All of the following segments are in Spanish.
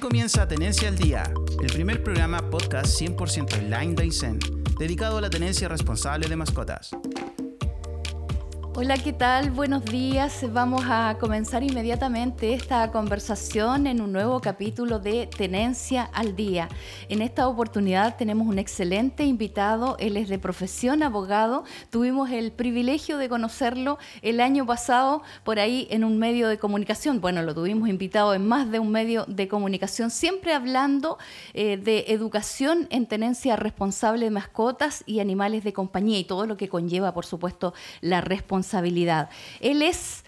Comienza Tenencia al Día, el primer programa podcast 100% online de Aysén, dedicado a la tenencia responsable de mascotas. Hola, ¿qué tal? Buenos días. Vamos a comenzar inmediatamente esta conversación en un nuevo capítulo de Tenencia al Día. En esta oportunidad tenemos un excelente invitado. Él es de profesión abogado. Tuvimos el privilegio de conocerlo el año pasado por ahí en un medio de comunicación. Bueno, lo tuvimos invitado en más de un medio de comunicación, siempre hablando eh, de educación en tenencia responsable de mascotas y animales de compañía y todo lo que conlleva, por supuesto, la responsabilidad él es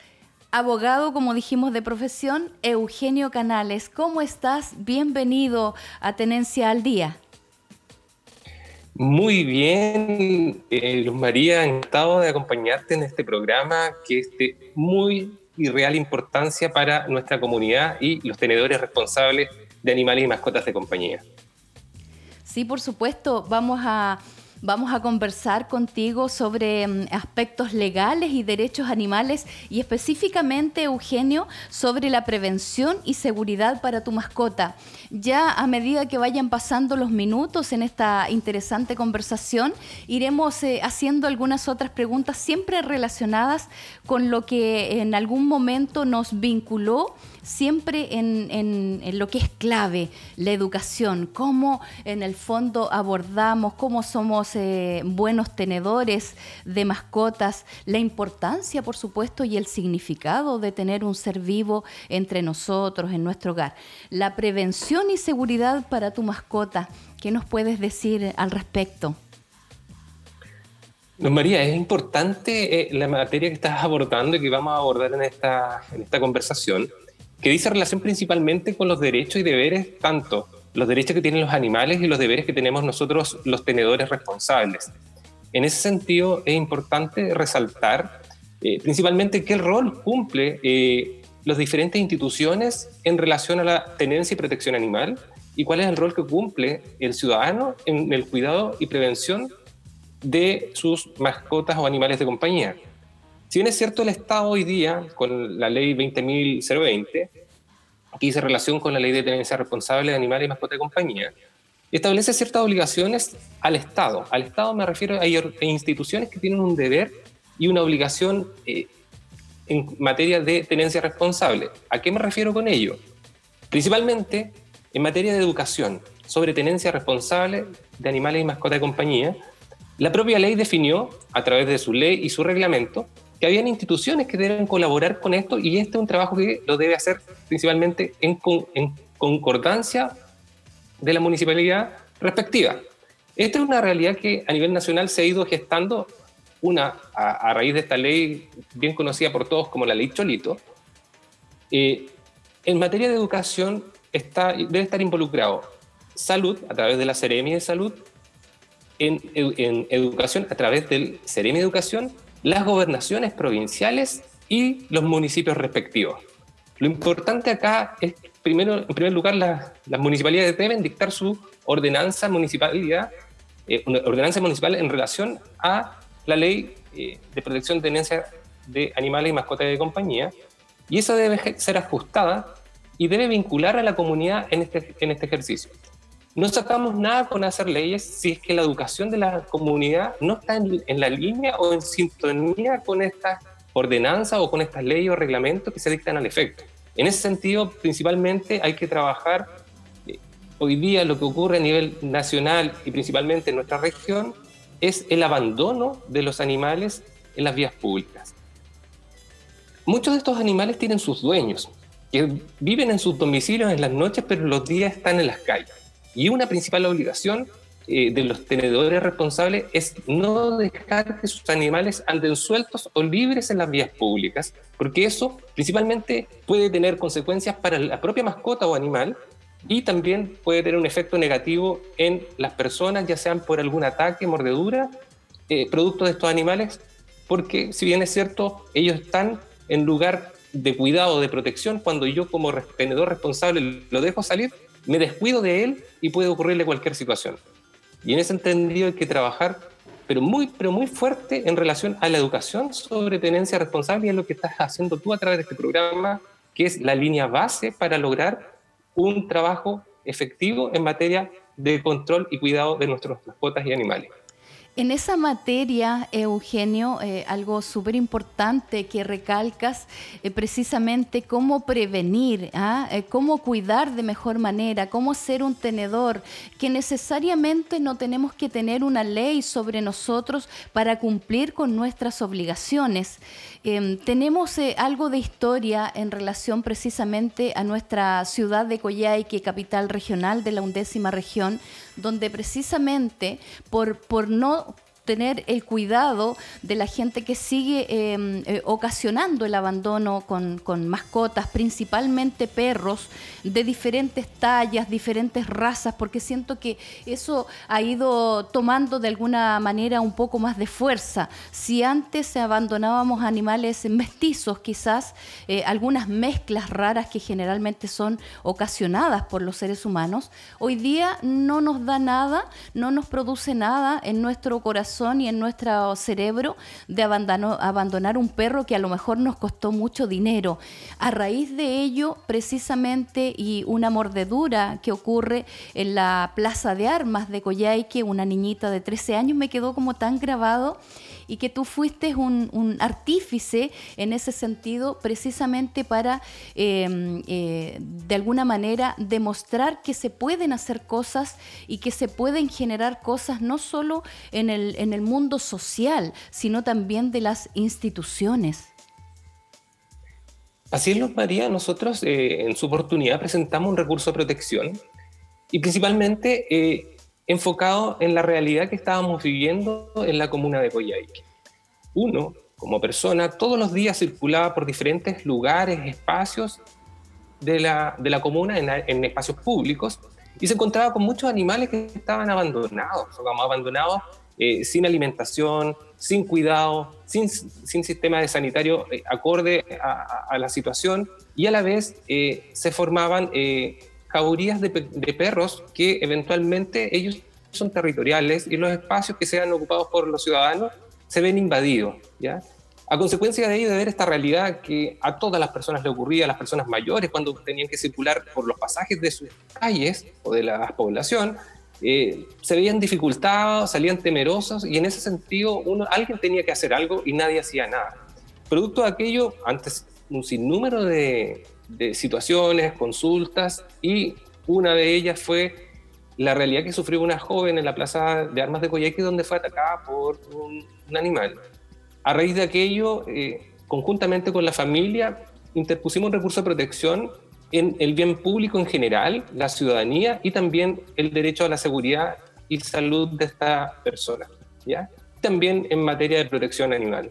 abogado, como dijimos, de profesión, Eugenio Canales. ¿Cómo estás? Bienvenido a Tenencia al Día. Muy bien, eh, Luz María, encantado de acompañarte en este programa que es de muy y real importancia para nuestra comunidad y los tenedores responsables de animales y mascotas de compañía. Sí, por supuesto, vamos a Vamos a conversar contigo sobre mm, aspectos legales y derechos animales y específicamente, Eugenio, sobre la prevención y seguridad para tu mascota. Ya a medida que vayan pasando los minutos en esta interesante conversación, iremos eh, haciendo algunas otras preguntas siempre relacionadas con lo que en algún momento nos vinculó siempre en, lo que es clave, la educación, cómo en el fondo abordamos, cómo somos eh, buenos tenedores de mascotas, la importancia, por supuesto, y el significado de tener un ser vivo entre nosotros, en nuestro hogar. La prevención y seguridad para tu mascota, ¿qué nos puedes decir al respecto? María, es importante eh, la materia que estás abordando y que vamos a abordar en esta, en esta conversación que dice relación principalmente con los derechos y deberes, tanto los derechos que tienen los animales y los deberes que tenemos nosotros los tenedores responsables. En ese sentido, es importante resaltar eh, principalmente qué rol cumple eh, las diferentes instituciones en relación a la tenencia y protección animal y cuál es el rol que cumple el ciudadano en el cuidado y prevención de sus mascotas o animales de compañía. Si bien es cierto, el Estado hoy día, con la ley 20.020, que dice relación con la ley de tenencia responsable de animales y mascotas de compañía, establece ciertas obligaciones al Estado. Al Estado me refiero a, instituciones que tienen un deber y una obligación eh, en materia de tenencia responsable. ¿A qué me refiero con ello? Principalmente en materia de educación sobre tenencia responsable de animales y mascotas de compañía, la propia ley definió, a través de su ley y su reglamento, que habían instituciones que deben colaborar con esto y este es un trabajo que lo debe hacer principalmente en, concordancia de la municipalidad respectiva. Esta es una realidad que a nivel nacional se ha ido gestando, una a, raíz de esta ley bien conocida por todos como la ley Cholito. Eh, en materia de educación está, debe estar involucrado salud a través de la Ceremi de Salud, en, educación a través del Ceremi de Educación las gobernaciones provinciales y los municipios respectivos. Lo importante acá es, primero, en primer lugar, las municipalidades deben dictar su ordenanza, municipalidad, eh, ordenanza municipal en relación a la ley eh, de protección de tenencia de animales y mascotas de compañía, y eso debe ser ajustada y debe vincular a la comunidad en este, en este ejercicio. No sacamos nada con hacer leyes si es que la educación de la comunidad no está en, la línea o en sintonía con estas ordenanzas o con estas leyes o reglamentos que se dictan al efecto. En ese sentido, principalmente hay que trabajar eh, hoy día lo que ocurre a nivel nacional y principalmente en nuestra región es el abandono de los animales en las vías públicas. Muchos de estos animales tienen sus dueños, que viven en sus domicilios en las noches, pero los días están en las calles. Y una principal obligación eh, de los tenedores responsables es no dejar que sus animales anden sueltos o libres en las vías públicas, porque eso principalmente puede tener consecuencias para la propia mascota o animal y también puede tener un efecto negativo en las personas, ya sean por algún ataque, mordedura, eh, producto de estos animales, porque si bien es cierto, ellos están en lugar de cuidado, de protección, cuando yo como tenedor responsable lo dejo salir, me descuido de él y puede ocurrirle cualquier situación. Y en ese entendido hay que trabajar, pero muy, pero muy fuerte en relación a la educación sobre tenencia responsable y es lo que estás haciendo tú a través de este programa, que es la línea base para lograr un trabajo efectivo en materia de control y cuidado de nuestras mascotas y animales. En esa materia, Eugenio, eh, algo súper importante que recalcas, eh, precisamente cómo prevenir, ¿ah? eh, cómo cuidar de mejor manera, cómo ser un tenedor, que necesariamente no tenemos que tener una ley sobre nosotros para cumplir con nuestras obligaciones. Em, tenemos algo de historia en relación precisamente a nuestra ciudad de Coyhaique, capital regional de la undécima región, donde precisamente por, por no tener el cuidado de la gente que sigue em, eh, ocasionando el abandono con, mascotas, principalmente perros de diferentes tallas, diferentes razas, porque siento que eso ha ido tomando de alguna manera un poco más de fuerza. Si antes abandonábamos animales mestizos, quizás eh, algunas mezclas raras que generalmente son ocasionadas por los seres humanos, hoy día no nos da nada, no nos produce nada en nuestro corazón y en nuestro cerebro de abandonar un perro que a lo mejor nos costó mucho dinero. A raíz de ello, precisamente, y una mordedura que ocurre en la Plaza de Armas de Coyhaique, una niñita de 13 años, me quedó como tan grabado y que tú fuiste un, artífice en ese sentido precisamente para em, eh, de alguna manera demostrar que se pueden hacer cosas y que se pueden generar cosas no solo en el, en el mundo social, sino también de las instituciones. Así es, Luz María, nosotros eh, en su oportunidad presentamos un recurso de protección y principalmente eh, enfocado en la realidad que estábamos viviendo en la comuna de Coyhaique. Uno, como persona, todos los días circulaba por diferentes lugares, espacios de la, de la comuna, en, espacios públicos, y se encontraba con muchos animales que estaban abandonados, o abandonados eh, sin alimentación, sin cuidado, sin, sistema de sanitario eh, acorde a, la situación, y a la vez eh, se formaban jaurías de, perros que eventualmente ellos son territoriales y los espacios que sean ocupados por los ciudadanos se ven invadidos. A consecuencia de ello, de ver esta realidad que a todas las personas le ocurría, a las personas mayores, cuando tenían que circular por los pasajes de sus calles o de la población, eh, se veían dificultados, salían temerosos y en ese sentido alguien tenía que hacer algo y nadie hacía nada. Producto de aquello, antes un sinnúmero de, de situaciones, consultas y una de ellas fue la realidad que sufrió una joven en la plaza de armas de Coyhaique donde fue atacada por un, animal. A raíz de aquello, eh, conjuntamente con la familia, interpusimos un recurso de protección en el bien público en general, la ciudadanía y también el derecho a la seguridad y salud de esta persona. ¿ya? También en materia de protección animal.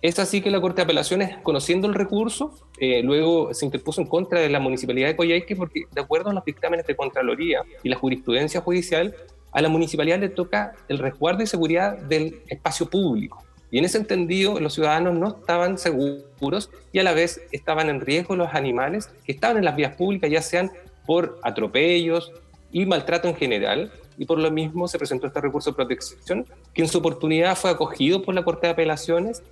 Es así que la Corte de Apelaciones, conociendo el recurso, eh, luego se interpuso en contra de la Municipalidad de Coyhaique porque, de acuerdo a los dictámenes de Contraloría y la jurisprudencia judicial, a la municipalidad le toca el resguardo y seguridad del espacio público. Y en ese entendido, los ciudadanos no estaban seguros y a la vez estaban en riesgo los animales que estaban en las vías públicas, ya sean por atropellos y maltrato en general. Y por lo mismo se presentó este recurso de protección, que en su oportunidad fue acogido por la Corte de Apelaciones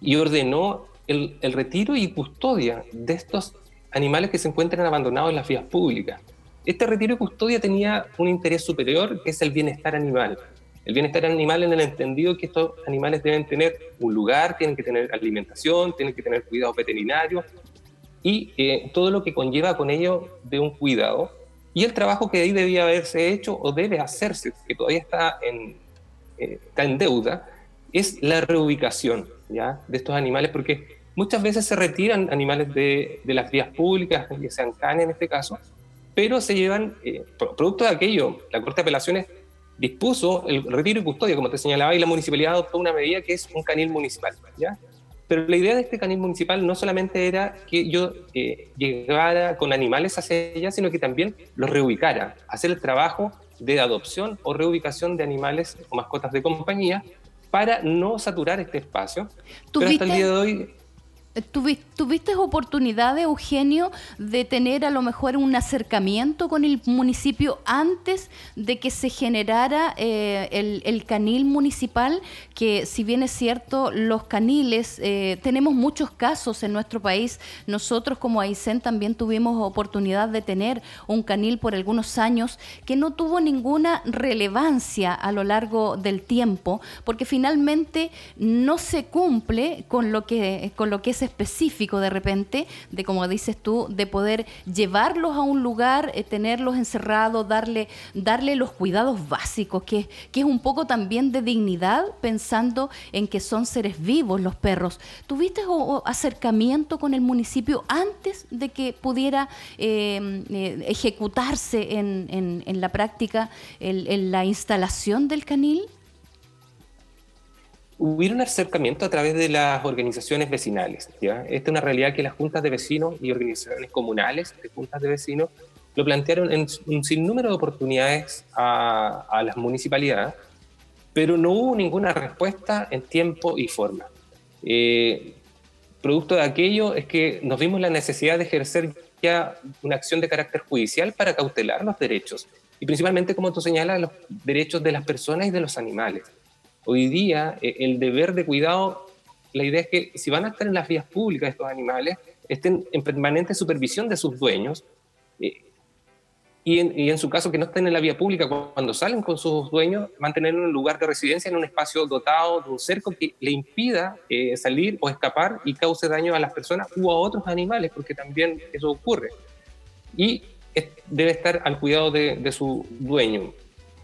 y ordenó el, retiro y custodia de estos animales que se encuentran abandonados en las vías públicas. Este retiro y custodia tenía un interés superior, que es el bienestar animal. El bienestar animal en el entendido que estos animales deben tener un lugar, tienen que tener alimentación, tienen que tener cuidado veterinario y eh, todo lo que conlleva con ello de un cuidado. Y el trabajo que ahí debía haberse hecho o debe hacerse, que todavía está en, eh, está en deuda, es la reubicación ¿ya? de estos animales, porque muchas veces se retiran animales de, de las vías públicas, que sean canes en este caso, pero se llevan, eh, producto de aquello, la Corte de Apelaciones dispuso el retiro y custodia, como te señalaba, y la municipalidad adoptó una medida que es un canil municipal. ¿ya? Pero la idea de este canil municipal no solamente era que yo eh, llegara con animales hacia ella, sino que también los reubicara, hacer el trabajo de adopción o reubicación de animales o mascotas de compañía para no saturar este espacio. Pero hasta el día de hoy ¿Tuviste oportunidad, Eugenio, de tener a lo mejor un acercamiento con el municipio antes de que se generara eh, el, canil municipal? Que si bien es cierto, los caniles, eh, tenemos muchos casos en nuestro país. Nosotros como Aysén también tuvimos oportunidad de tener un canil por algunos años que no tuvo ninguna relevancia a lo largo del tiempo, porque finalmente no se cumple con lo que, con lo que es específico de repente, de como dices tú, de poder llevarlos a un lugar, eh, tenerlos encerrados, darle, darle los cuidados básicos, que, que es un poco también de dignidad, pensando en que son seres vivos los perros. ¿Tuviste acercamiento con el municipio antes de que pudiera eh, eh, ejecutarse en, en, la práctica en la instalación del canil? Hubiera un acercamiento a través de las organizaciones vecinales. ¿ya? Esta es una realidad que las juntas de vecinos y organizaciones comunales de juntas de vecinos lo plantearon en un sinnúmero de oportunidades a, a las municipalidades, pero no hubo ninguna respuesta en tiempo y forma. Eh, producto de aquello es que nos vimos la necesidad de ejercer ya una acción de carácter judicial para cautelar los derechos, y principalmente, como tú señalas, los derechos de las personas y de los animales. Hoy día eh, el deber de cuidado, la idea es que si van a estar en las vías públicas estos animales, estén en permanente supervisión de sus dueños eh, y, en, su caso que no estén en la vía pública cuando salen con sus dueños, mantenerlo en un lugar de residencia, en un espacio dotado de un cerco que le impida eh, salir o escapar y cause daño a las personas u a otros animales, porque también eso ocurre. Y debe estar al cuidado de su dueño.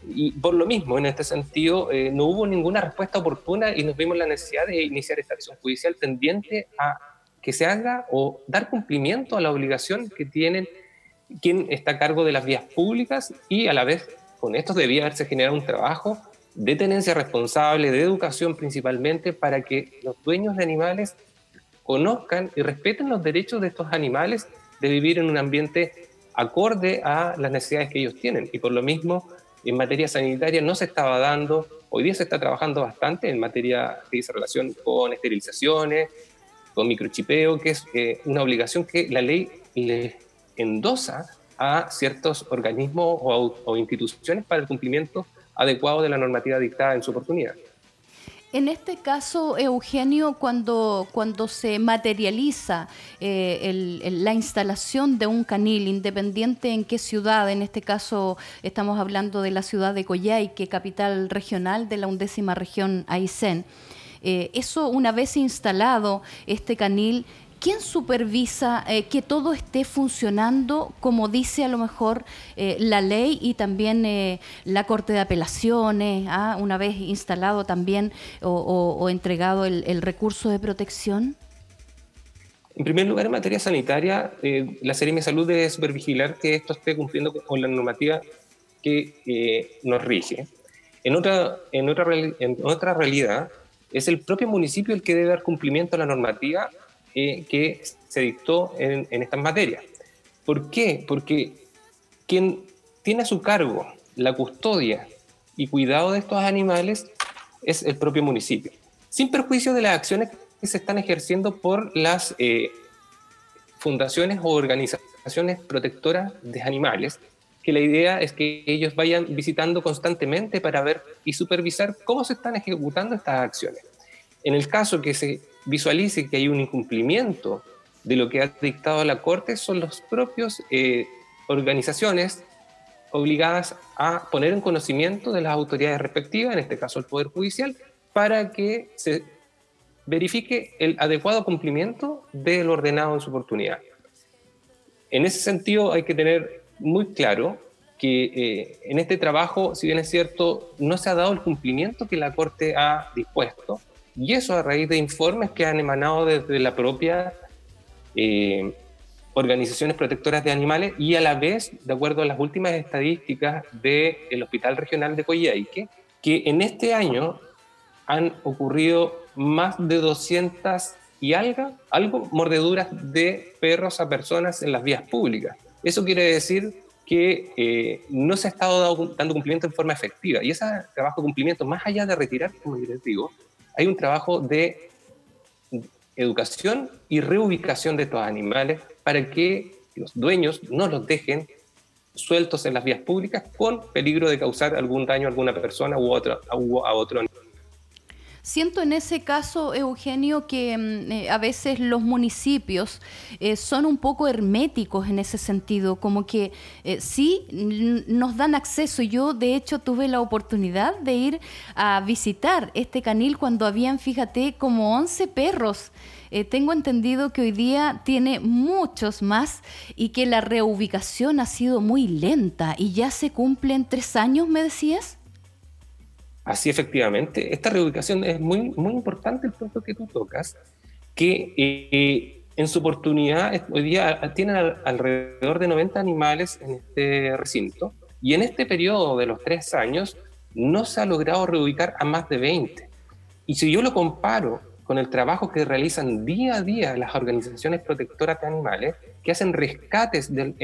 Y por lo mismo, en este sentido, eh, no hubo ninguna respuesta oportuna y nos vimos la necesidad de iniciar esta acción judicial tendiente a que se haga o dar cumplimiento a la obligación que tienen quien está a cargo de las vías públicas y a la vez con esto debía haberse generado un trabajo de tenencia responsable, de educación principalmente, para que los dueños de animales conozcan y respeten los derechos de estos animales de vivir en un ambiente acorde a las necesidades que ellos tienen. Y por lo mismo, en materia sanitaria no se estaba dando, hoy día se está trabajando bastante en materia que dice relación con esterilizaciones, con microchipeo, que es eh, una obligación que la ley le endosa a ciertos organismos o instituciones para el cumplimiento adecuado de la normativa dictada en su oportunidad. En este caso, Eugenio, cuando, cuando se materializa eh, la instalación de un canil, independiente en qué ciudad, en este caso estamos hablando de la ciudad de Coyhaique, capital regional de la undécima región Aysén, eh, eso una vez instalado, este canil ¿quién supervisa eh, que todo esté funcionando como dice a lo mejor eh, la ley y también eh, la Corte de Apelaciones, ah, una vez instalado también o, entregado el, recurso de protección? En primer lugar, en materia sanitaria, la Serie de Salud debe supervigilar que esto esté cumpliendo con la normativa que nos rige. En otra, en, otra, en otra realidad, es el propio municipio el que debe dar cumplimiento a la normativa eh, que se dictó en, en estas materias. ¿Por qué? Porque quien tiene a su cargo la custodia y cuidado de estos animales es el propio municipio, sin perjuicio de las acciones que se están ejerciendo por las eh, fundaciones o organizaciones protectoras de animales, que la idea es que ellos vayan visitando constantemente para ver y supervisar cómo se están ejecutando estas acciones. En el caso que se visualice que hay un incumplimiento de lo que ha dictado la Corte, son las propias eh, organizaciones obligadas a poner en conocimiento de las autoridades respectivas, en este caso el Poder Judicial, para que se verifique el adecuado cumplimiento del ordenado en su oportunidad. En ese sentido hay que tener muy claro que eh, en este trabajo, si bien es cierto, no se ha dado el cumplimiento que la Corte ha dispuesto, y eso a raíz de informes que han emanado desde la propia eh, organizaciones protectoras de animales y a la vez, de acuerdo a las últimas estadísticas del Hospital Regional de Coyhaique, que en este año han ocurrido más de 200 y algo, mordeduras de perros a personas en las vías públicas. Eso quiere decir que eh, no se ha estado dando cumplimiento en forma efectiva. Y ese trabajo de cumplimiento, más allá de retirar, como les digo, hay un trabajo de educación y reubicación de estos animales para que los dueños no los dejen sueltos en las vías públicas con peligro de causar algún daño a alguna persona u otro, a, a otro animal. Siento en ese caso, Eugenio, que mm, eh, a veces los municipios eh, son un poco herméticos en ese sentido, como que eh, sí nos dan acceso. Yo, de hecho, tuve la oportunidad de ir a visitar este canil cuando habían, fíjate, como 11 perros. tengo entendido que hoy día tiene muchos más y que la reubicación ha sido muy lenta y ya se cumplen tres años, me decías. Así efectivamente, esta reubicación es muy, muy importante el punto que tú tocas, que eh, en su oportunidad hoy día tienen alrededor de 90 animales en este recinto y en este periodo de los tres años no se ha logrado reubicar a más de 20. Y si yo lo comparo con el trabajo que realizan día a día las organizaciones protectoras de animales, que hacen rescates de,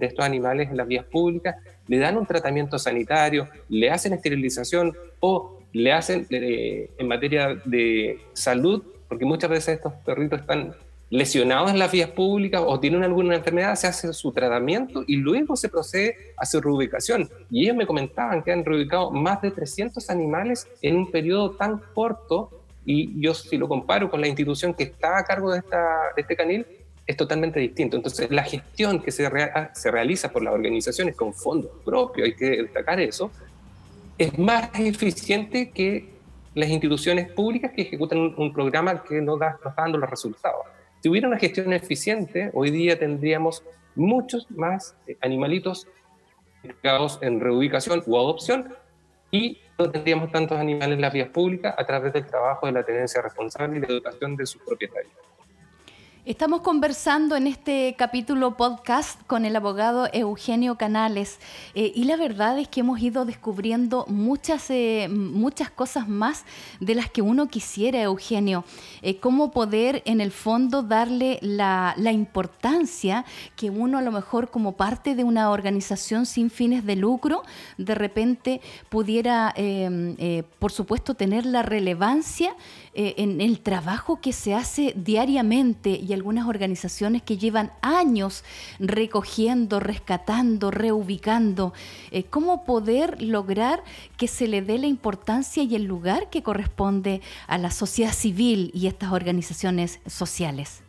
estos animales en las vías públicas, le dan un tratamiento sanitario, le hacen esterilización o le hacen eh, en materia de salud, porque muchas veces estos perritos están lesionados en las vías públicas o tienen alguna enfermedad, se hace su tratamiento y luego se procede a su reubicación. Y ellos me comentaban que han reubicado más de 300 animales en un periodo tan corto y yo si lo comparo con la institución que está a cargo de, esta, de este canil, es totalmente distinto. Entonces, la gestión que se, realiza por las organizaciones con fondos propios, hay que destacar eso, es más eficiente que las instituciones públicas que ejecutan un, programa que no, da, está dando los resultados. Si hubiera una gestión eficiente, hoy día tendríamos muchos más eh, animalitos en reubicación o adopción y no tendríamos tantos animales en las vías públicas a través del trabajo de la tenencia responsable y la educación de sus propietarios. Estamos conversando en este capítulo podcast con el abogado Eugenio Canales eh, y la verdad es que hemos ido descubriendo muchas, eh, muchas cosas más de las que uno quisiera, Eugenio. Eh, cómo poder en el fondo darle la, la, importancia que uno a lo mejor como parte de una organización sin fines de lucro de repente pudiera, por supuesto, tener la relevancia en el trabajo que se hace diariamente y algunas organizaciones que llevan años recogiendo, rescatando, reubicando. Eh, ¿Cómo poder lograr que se le dé la importancia y el lugar que corresponde a la sociedad civil y estas organizaciones sociales?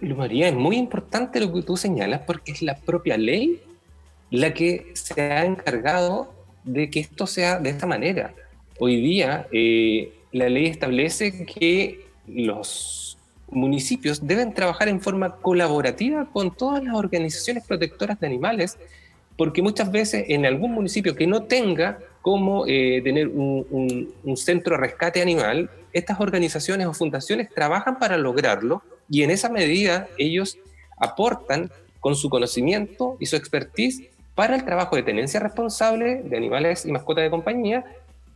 María, es muy importante lo que tú señalas porque es la propia ley la que se ha encargado de que esto sea de esta manera. Hoy día eh, la ley establece que los municipios deben trabajar en forma colaborativa con todas las organizaciones protectoras de animales, porque muchas veces en algún municipio que no tenga cómo eh, tener un, centro de rescate animal, estas organizaciones o fundaciones trabajan para lograrlo y en esa medida ellos aportan con su conocimiento y su expertise para el trabajo de tenencia responsable de animales y mascotas de compañía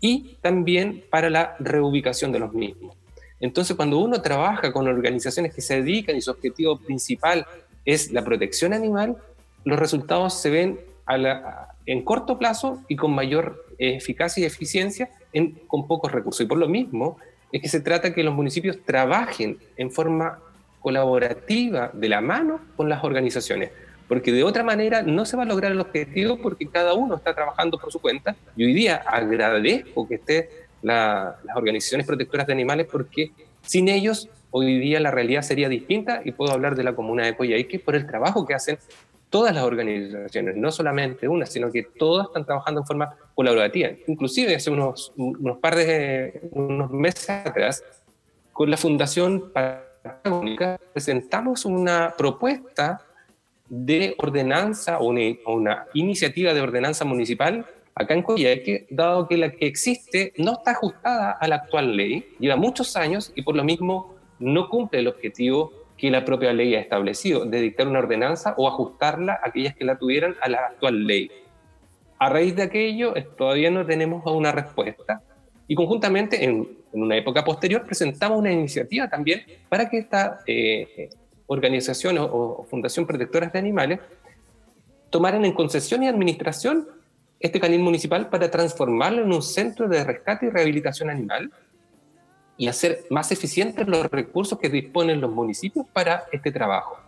y también para la reubicación de los mismos. Entonces, cuando uno trabaja con organizaciones que se dedican y su objetivo principal es la protección animal, los resultados se ven en corto plazo y con mayor eficacia y eficiencia con pocos recursos. Y por lo mismo es que se trata que los municipios trabajen en forma colaborativa, de la mano con las organizaciones, porque de otra manera no se va a lograr el objetivo porque cada uno está trabajando por su cuenta. Y hoy día agradezco que esté las organizaciones protectoras de animales porque sin ellos hoy día la realidad sería distinta y puedo hablar de la comuna de Coyhaique por el trabajo que hacen todas las organizaciones, no solamente una, sino que todas están trabajando en forma colaborativa. Inclusive hace unos, unos par de unos meses atrás, con la Fundación Patagónica, presentamos una propuesta de ordenanza o una, iniciativa de ordenanza municipal acá en Coyhaique, dado que la que existe no está ajustada a la actual ley, lleva muchos años y por lo mismo no cumple el objetivo que la propia ley ha establecido, de dictar una ordenanza o ajustarla a aquellas que la tuvieran a la actual ley. A raíz de aquello, todavía no tenemos una respuesta y conjuntamente en, una época posterior presentamos una iniciativa también para que esta eh, organización o, Fundación Protectoras de Animales tomaran en concesión y administración este canil municipal para transformarlo en un centro de rescate y rehabilitación animal y hacer más eficientes los recursos que disponen los municipios para este trabajo.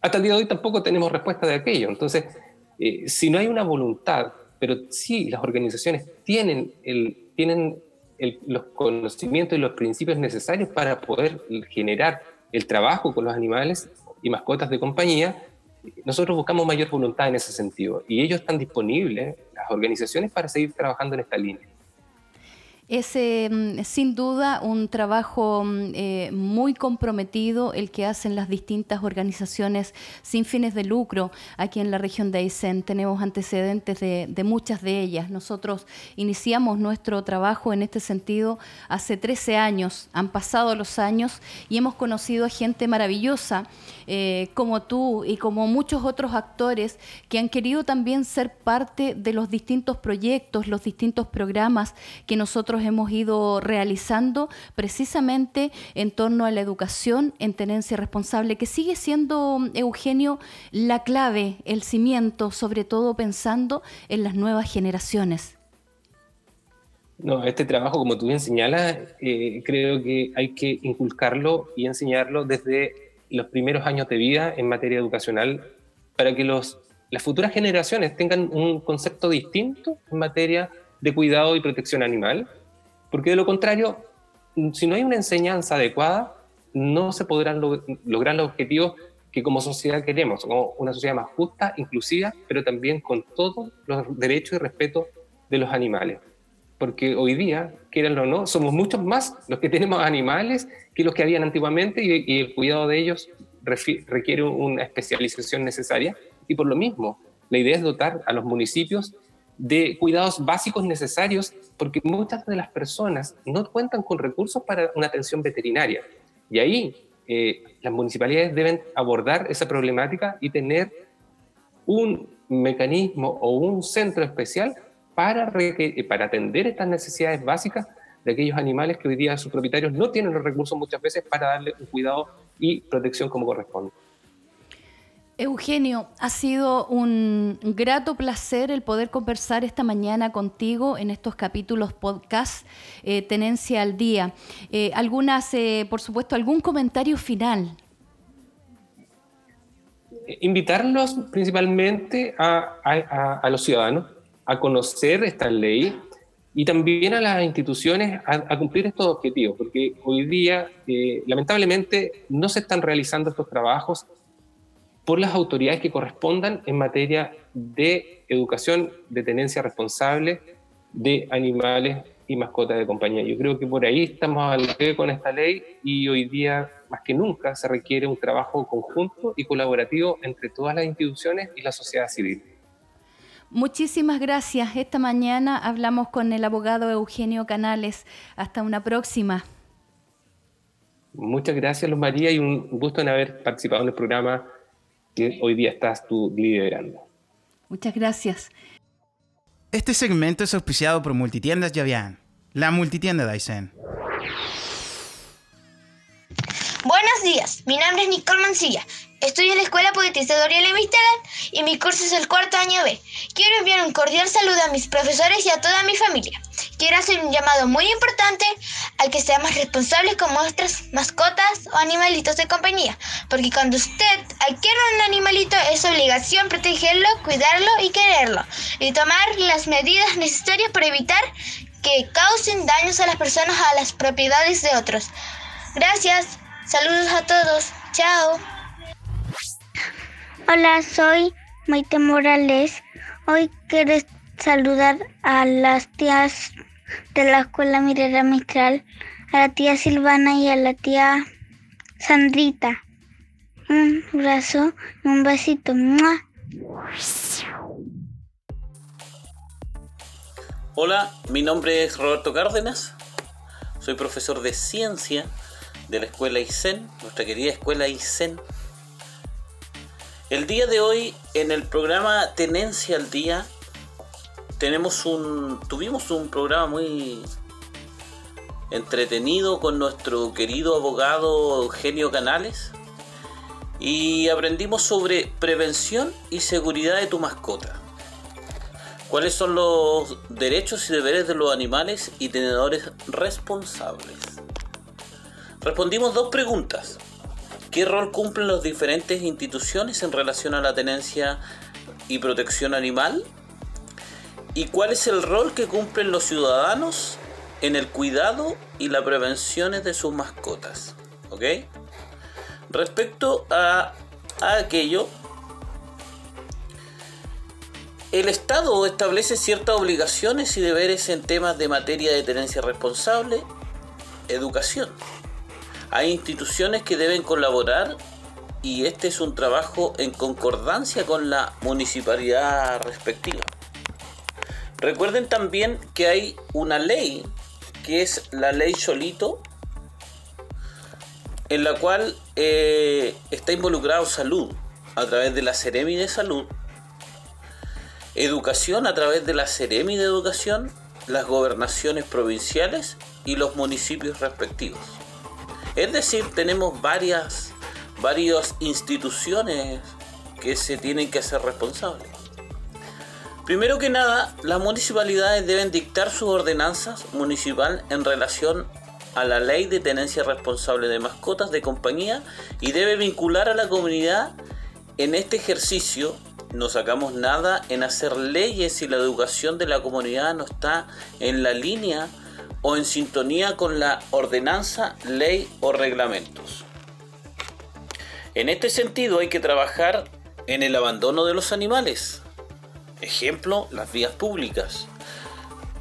Hasta el día de hoy tampoco tenemos respuesta de aquello. Entonces, eh, si no hay una voluntad, pero sí las organizaciones tienen, el, tienen los conocimientos y los principios necesarios para poder generar el trabajo con los animales y mascotas de compañía, nosotros buscamos mayor voluntad en ese sentido y ellos están disponibles, las organizaciones, para seguir trabajando en esta línea. Es mm, sin duda un trabajo mm, eh, muy comprometido el que hacen las distintas organizaciones sin fines de lucro aquí en la región de Aysén. Tenemos antecedentes de, muchas de ellas. Nosotros iniciamos nuestro trabajo en este sentido hace 13 años. Han pasado los años y hemos conocido a gente maravillosa eh, como tú y como muchos otros actores que han querido también ser parte de los distintos proyectos, los distintos programas que nosotros hemos ido realizando precisamente en torno a la educación en tenencia responsable, que sigue siendo, Eugenio, la clave, el cimiento, sobre todo pensando en las nuevas generaciones. No, este trabajo, como tú bien señalas, eh, creo que hay que inculcarlo y enseñarlo desde los primeros años de vida en materia educacional para que los, las futuras generaciones tengan un concepto distinto en materia de cuidado y protección animal porque de lo contrario, si no hay una enseñanza adecuada, no se podrán lograr los objetivos que como sociedad queremos, como una sociedad más justa, inclusiva, pero también con todos los derechos y respeto de los animales. Porque hoy día, quieranlo o no, somos muchos más los que tenemos animales que los que habían antiguamente y, y el cuidado de ellos requiere una especialización necesaria. Y por lo mismo, la idea es dotar a los municipios de cuidados básicos necesarios, porque muchas de las personas no cuentan con recursos para una atención veterinaria. Y ahí eh, las municipalidades deben abordar esa problemática y tener un mecanismo o un centro especial para, para atender estas necesidades básicas de aquellos animales que hoy día sus propietarios no tienen los recursos muchas veces para darle un cuidado y protección como corresponde. Eugenio, ha sido un grato placer el poder conversar esta mañana contigo en estos capítulos podcast eh, Tenencia al Día. Eh, algunas, eh, por supuesto, algún comentario final. Invitarlos principalmente a, los ciudadanos a conocer esta ley y también a las instituciones a, cumplir estos objetivos, porque hoy día, lamentablemente, no se están realizando estos trabajos por las autoridades que correspondan en materia de educación de tenencia responsable de animales y mascotas de compañía. Yo creo que por ahí estamos al debe con esta ley y hoy día más que nunca se requiere un trabajo conjunto y colaborativo entre todas las instituciones y la sociedad civil. Muchísimas gracias. Esta mañana hablamos con el abogado Eugenio Canales. Hasta una próxima. Muchas gracias, Luz María, y un gusto en haber participado en el programa que hoy día estás tú liderando. Muchas gracias. Este segmento es auspiciado por Multitiendas Yavian, la multitienda de Aysén. Buenos días, mi nombre es Nicole Mancilla. Estudio en la Escuela Poetizadora y Mistral y mi curso es el cuarto año B. Quiero enviar un cordial saludo a mis profesores y a toda mi familia. Quiero hacer un llamado muy importante al que seamos responsables con nuestras mascotas o animalitos de compañía, porque cuando usted adquiere un animalito es obligación protegerlo, cuidarlo y quererlo, y tomar las medidas necesarias para evitar que causen daños a las personas o a las propiedades de otros. Gracias, saludos a todos, chao. Hola, soy Maite Morales. Hoy quiero saludar a las tías de la escuela Mirera Mistral, a la tía Silvana y a la tía Sandrita. Un abrazo y un besito. Hola, mi nombre es Roberto Cárdenas. Soy profesor de ciencia de la escuela ICEN, nuestra querida escuela ICEN el día de hoy, en el programa Tenencia al Día, tenemos un, tuvimos un programa muy entretenido con nuestro querido abogado Eugenio Canales y aprendimos sobre prevención y seguridad de tu mascota. ¿Cuáles son los derechos y deberes de los animales y tenedores responsables? respondimos dos preguntas. ¿Qué rol cumplen las diferentes instituciones en relación a la tenencia y protección animal? ¿Y cuál es el rol que cumplen los ciudadanos en el cuidado y la prevención de sus mascotas? ¿Ok? Respecto a, a aquello, el Estado establece ciertas obligaciones y deberes en temas de materia de tenencia responsable, educación. Hay instituciones que deben colaborar y este es un trabajo en concordancia con la municipalidad respectiva. Recuerden también que hay una ley, que es la ley Cholito, en la cual eh, está involucrado salud a través de la Ceremi de Salud educación a través de la Ceremi de Educación, las gobernaciones provinciales y los municipios respectivos. Es decir, tenemos varias, varias instituciones que se tienen que hacer responsables. Primero que nada, las municipalidades deben dictar sus ordenanzas municipal en relación a la ley de tenencia responsable de mascotas de compañía y debe vincular a la comunidad en este ejercicio no sacamos nada en hacer leyes si la educación de la comunidad no está en la línea o en sintonía con la ordenanza, ley o reglamentos. En este sentido hay que trabajar en el abandono de los animales. Ejemplo, las vías públicas.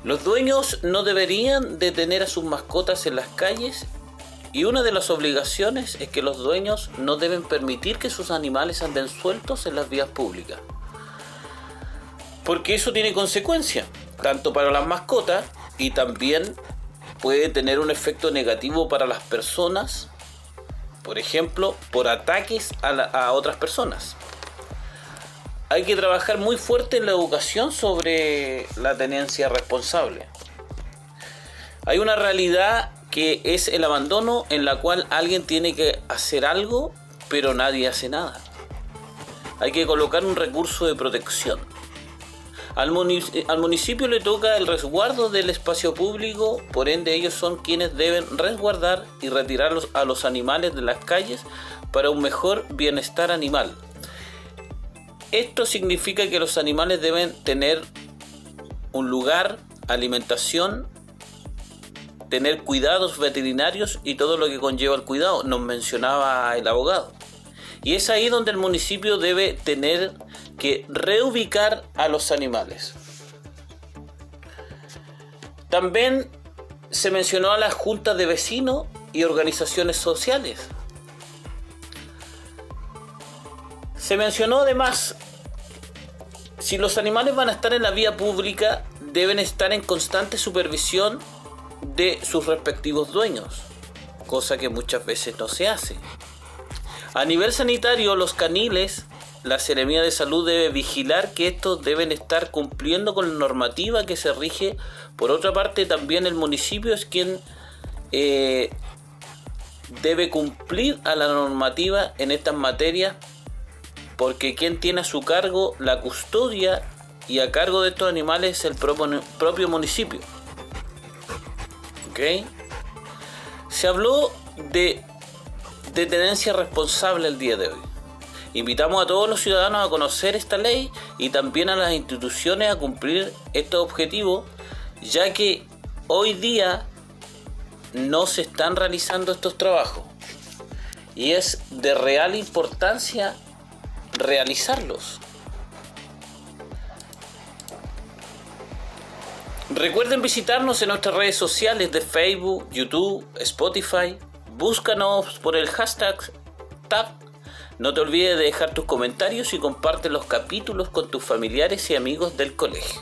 Los dueños no deberían detener a sus mascotas en las calles y una de las obligaciones es que los dueños no deben permitir que sus animales anden sueltos en las vías públicas. Porque eso tiene consecuencias, tanto para las mascotas y también puede tener un efecto negativo para las personas, por ejemplo, por ataques a, otras personas. Hay que trabajar muy fuerte en la educación sobre la tenencia responsable. Hay una realidad que es el abandono en la cual alguien tiene que hacer algo, pero nadie hace nada. Hay que colocar un recurso de protección. Al, municipio le toca el resguardo del espacio público, por ende ellos son quienes deben resguardar y retirar a los animales de las calles para un mejor bienestar animal. Esto significa que los animales deben tener un lugar, alimentación tener cuidados veterinarios y todo lo que conlleva el cuidado, nos mencionaba el abogado. Y es ahí donde el municipio debe tener que reubicar a los animales. También se mencionó a las juntas de vecinos y organizaciones sociales. Se mencionó además, si los animales van a estar en la vía pública, deben estar en constante supervisión de sus respectivos dueños, cosa que muchas veces no se hace. A nivel sanitario, los caniles, la Seremía de Salud debe vigilar que estos deben estar cumpliendo con la normativa que se rige. Por otra parte, también el municipio es quien eh, debe cumplir a la normativa en estas materias, porque quien tiene a su cargo la custodia y a cargo de estos animales es el propio municipio. Se habló de, de tenencia responsable el día de hoy. Invitamos a todos los ciudadanos a conocer esta ley y también a las instituciones a cumplir estos objetivos, ya que hoy día no se están realizando estos trabajos y es de real importancia realizarlos. Recuerden visitarnos en nuestras redes sociales de Facebook, YouTube, Spotify. Búscanos por el hashtag TAP. No te olvides de dejar tus comentarios y comparte los capítulos con tus familiares y amigos del colegio.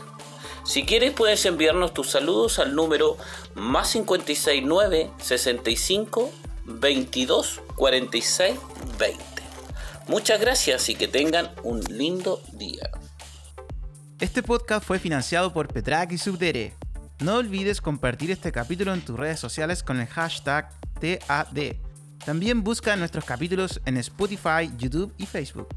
Si quieres puedes enviarnos tus saludos al número más 569 65 22 46 20. Muchas gracias y que tengan un lindo día. Este podcast fue financiado por Petrak y Subdere. No olvides compartir este capítulo en tus redes sociales con el hashtag TAD. También busca nuestros capítulos en Spotify, YouTube y Facebook.